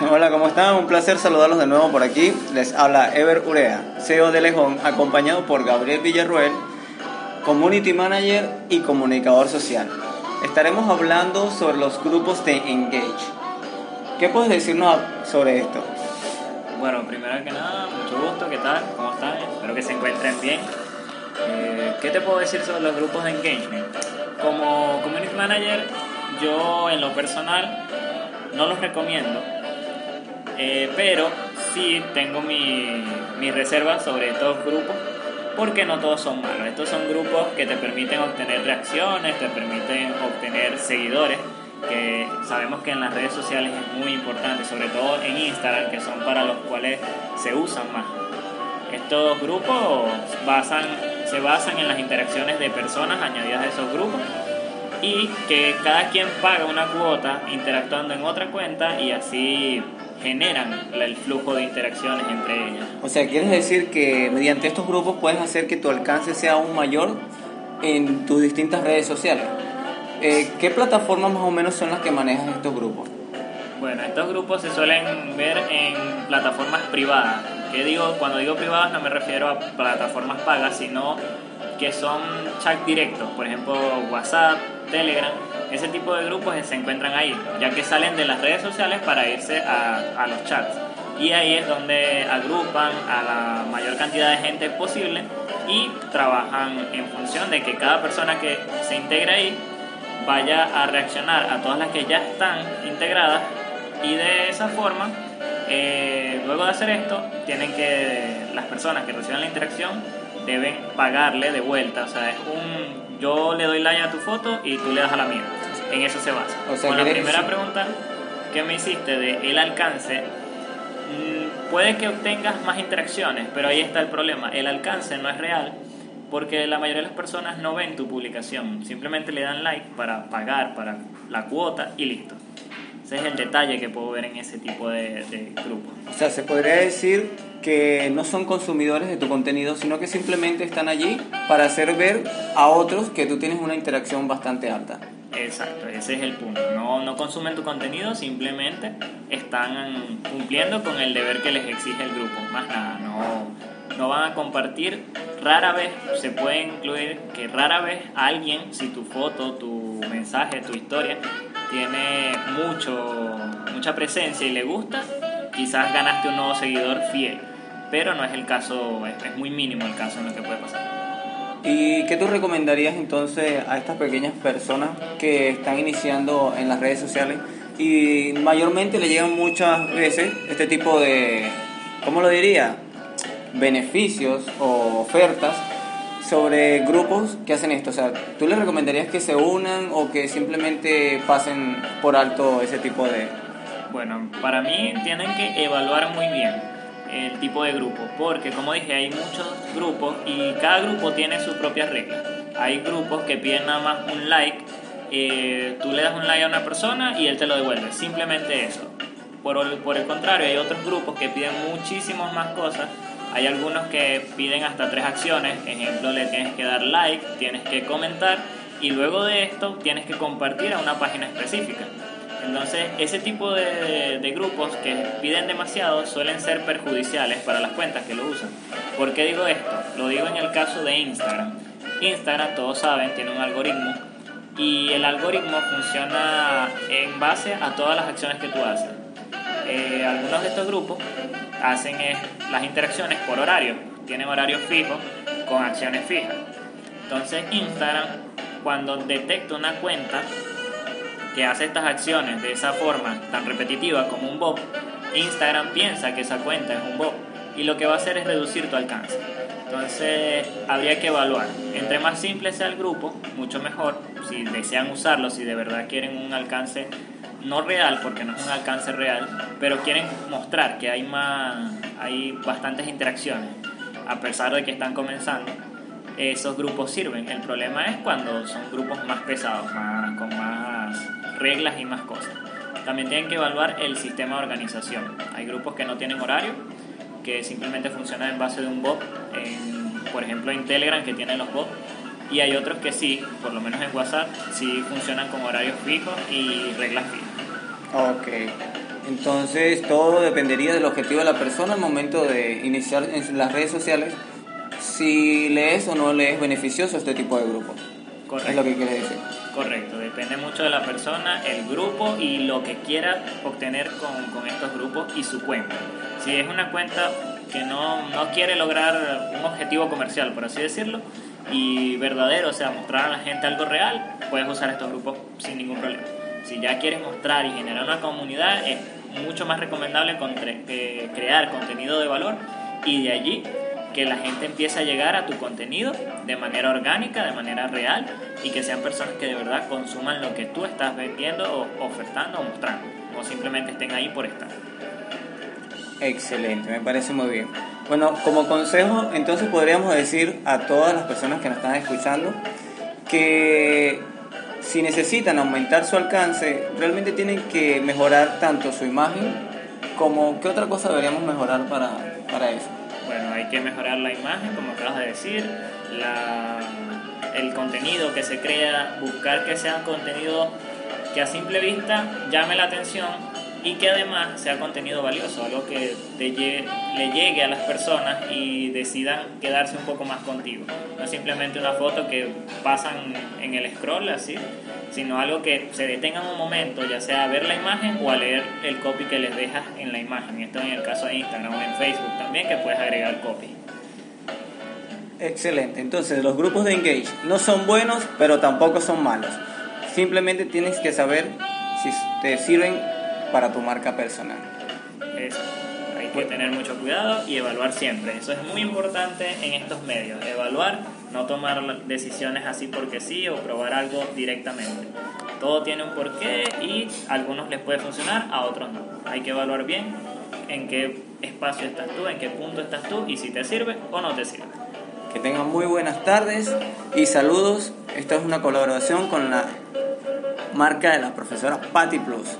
Hola, ¿cómo están? Un placer saludarlos de nuevo por aquí. Les habla Ever Urea, CEO de Lejón, acompañado por Gabriel Villarruel, Community Manager y Comunicador Social. Estaremos hablando sobre los grupos de Engage. ¿Qué puedes decirnos sobre esto? Bueno, primero que nada, mucho gusto, ¿qué tal? ¿Cómo están? Espero que se encuentren bien. Eh, ¿Qué te puedo decir sobre los grupos de engagement? Como Community Manager, yo en lo personal no los recomiendo eh, pero sí tengo mi, mi reserva sobre estos grupos porque no todos son malos. Estos son grupos que te permiten obtener reacciones, te permiten obtener seguidores, que sabemos que en las redes sociales es muy importante, sobre todo en Instagram, que son para los cuales se usan más. Estos grupos basan, se basan en las interacciones de personas añadidas a esos grupos y que cada quien paga una cuota interactuando en otra cuenta y así generan el flujo de interacciones entre ellas. O sea, ¿quieres decir que mediante estos grupos puedes hacer que tu alcance sea aún mayor en tus distintas redes sociales? Eh, ¿Qué plataformas más o menos son las que manejan estos grupos? Bueno, estos grupos se suelen ver en plataformas privadas. ¿Qué digo? Cuando digo privadas no me refiero a plataformas pagas, sino que son chat directos, por ejemplo WhatsApp, Telegram ese tipo de grupos se encuentran ahí, ya que salen de las redes sociales para irse a, los chats. Y ahí es donde agrupan a la mayor cantidad de gente posible y trabajan en función de que cada persona que se integre ahí vaya a reaccionar a todas las que ya están integradas y de esa forma, eh, luego de hacer esto, tienen que, las personas que reciban la interacción deben pagarle de vuelta, o sea, es un, yo le doy like a tu foto y tú le das a la mía en eso se basa. Con la primera pregunta que me hiciste de el alcance, mm, puede que obtengas más interacciones, pero ahí está el problema. El alcance no es real porque la mayoría de las personas no ven tu publicación, simplemente le dan like para pagar para la cuota y listo. Ese es el detalle que puedo ver en ese tipo de, de grupos. O sea, se podría decir que no son consumidores de tu contenido, sino que simplemente están allí para hacer ver a otros que tú tienes una interacción bastante alta. Exacto, ese es el punto. No, no consumen tu contenido, simplemente están cumpliendo con el deber que les exige el grupo. Más nada, no, no van a compartir. Rara vez se puede incluir que rara vez alguien, si tu foto, tu mensaje, tu historia tiene mucho, mucha presencia y le gusta, quizás ganaste un nuevo seguidor fiel. Pero no es el caso, es muy mínimo el caso en lo que puede pasar. ¿Y qué tú recomendarías entonces a estas pequeñas personas que están iniciando en las redes sociales y mayormente le llegan muchas veces este tipo de, ¿cómo lo diría? Beneficios o ofertas sobre grupos que hacen esto. O sea, ¿tú les recomendarías que se unan o que simplemente pasen por alto ese tipo de... Bueno, para mí tienen que evaluar muy bien el tipo de grupo, porque como dije, hay muchos grupos y cada grupo tiene sus propias reglas. Hay grupos que piden nada más un like, eh, tú le das un like a una persona y él te lo devuelve, simplemente eso. Por, por el contrario, hay otros grupos que piden muchísimas más cosas. Hay algunos que piden hasta tres acciones, ejemplo, le tienes que dar like, tienes que comentar y luego de esto tienes que compartir a una página específica. Entonces, ese tipo de, grupos que piden demasiado suelen ser perjudiciales para las cuentas que lo usan. ¿Por qué digo esto? Lo digo en el caso de Instagram. Instagram, todos saben, tiene un algoritmo y el algoritmo funciona en base a todas las acciones que tú haces. Eh, algunos de estos grupos hacen las interacciones por horario, tienen horarios fijos con acciones fijas. Entonces Instagram, cuando detecta una cuenta, que hace estas acciones de esa forma tan repetitiva como un bot, Instagram piensa que esa cuenta es un bot y lo que va a hacer es reducir tu alcance. Entonces habría que evaluar. Entre más simple sea el grupo, mucho mejor. Si desean usarlo, si de verdad quieren un alcance no real, porque no es un alcance real, pero quieren mostrar que hay más, hay bastantes interacciones, a pesar de que están comenzando esos grupos sirven. El problema es cuando son grupos más pesados, más, con más reglas y más cosas. También tienen que evaluar el sistema de organización. Hay grupos que no tienen horario, que simplemente funcionan en base de un bot, por ejemplo en Telegram que tienen los bots, y hay otros que sí, por lo menos en WhatsApp, sí funcionan con horarios fijos y reglas fijas. Ok. Entonces todo dependería del objetivo de la persona al momento de iniciar en las redes sociales, si le es o no le es beneficioso este tipo de grupos. Correcto. Es lo que quiere decir. Correcto, depende mucho de la persona, el grupo y lo que quiera obtener con, con estos grupos y su cuenta. Si es una cuenta que no, no quiere lograr un objetivo comercial, por así decirlo, y verdadero, o sea, mostrar a la gente algo real, puedes usar estos grupos sin ningún problema. Si ya quieres mostrar y generar una comunidad, es mucho más recomendable eh, crear contenido de valor y de allí que la gente empiece a llegar a tu contenido de manera orgánica, de manera real y que sean personas que de verdad consuman lo que tú estás vendiendo o ofertando o mostrando, no simplemente estén ahí por estar. Excelente, me parece muy bien. Bueno, como consejo, entonces podríamos decir a todas las personas que nos están escuchando que si necesitan aumentar su alcance, realmente tienen que mejorar tanto su imagen como qué otra cosa deberíamos mejorar para, para eso. Hay que mejorar la imagen, como acabas de decir, la, el contenido que se crea, buscar que sea contenido que a simple vista llame la atención y que además sea contenido valioso, algo que le llegue a las personas y decidan quedarse un poco más contigo. No simplemente una foto que pasan en el scroll así, sino algo que se detengan un momento, ya sea a ver la imagen o a leer el copy que les dejas en la imagen. Esto en el caso de Instagram o en Facebook también, que puedes agregar copy. Excelente, entonces los grupos de Engage no son buenos, pero tampoco son malos. Simplemente tienes que saber si te sirven para tu marca personal. Eso. Que tener mucho cuidado y evaluar siempre. Eso es muy importante en estos medios. Evaluar, no tomar decisiones así porque sí o probar algo directamente. Todo tiene un porqué y a algunos les puede funcionar, a otros no. Hay que evaluar bien en qué espacio estás tú, en qué punto estás tú y si te sirve o no te sirve. Que tengan muy buenas tardes y saludos. Esta es una colaboración con la marca de la profesora Patty Plus.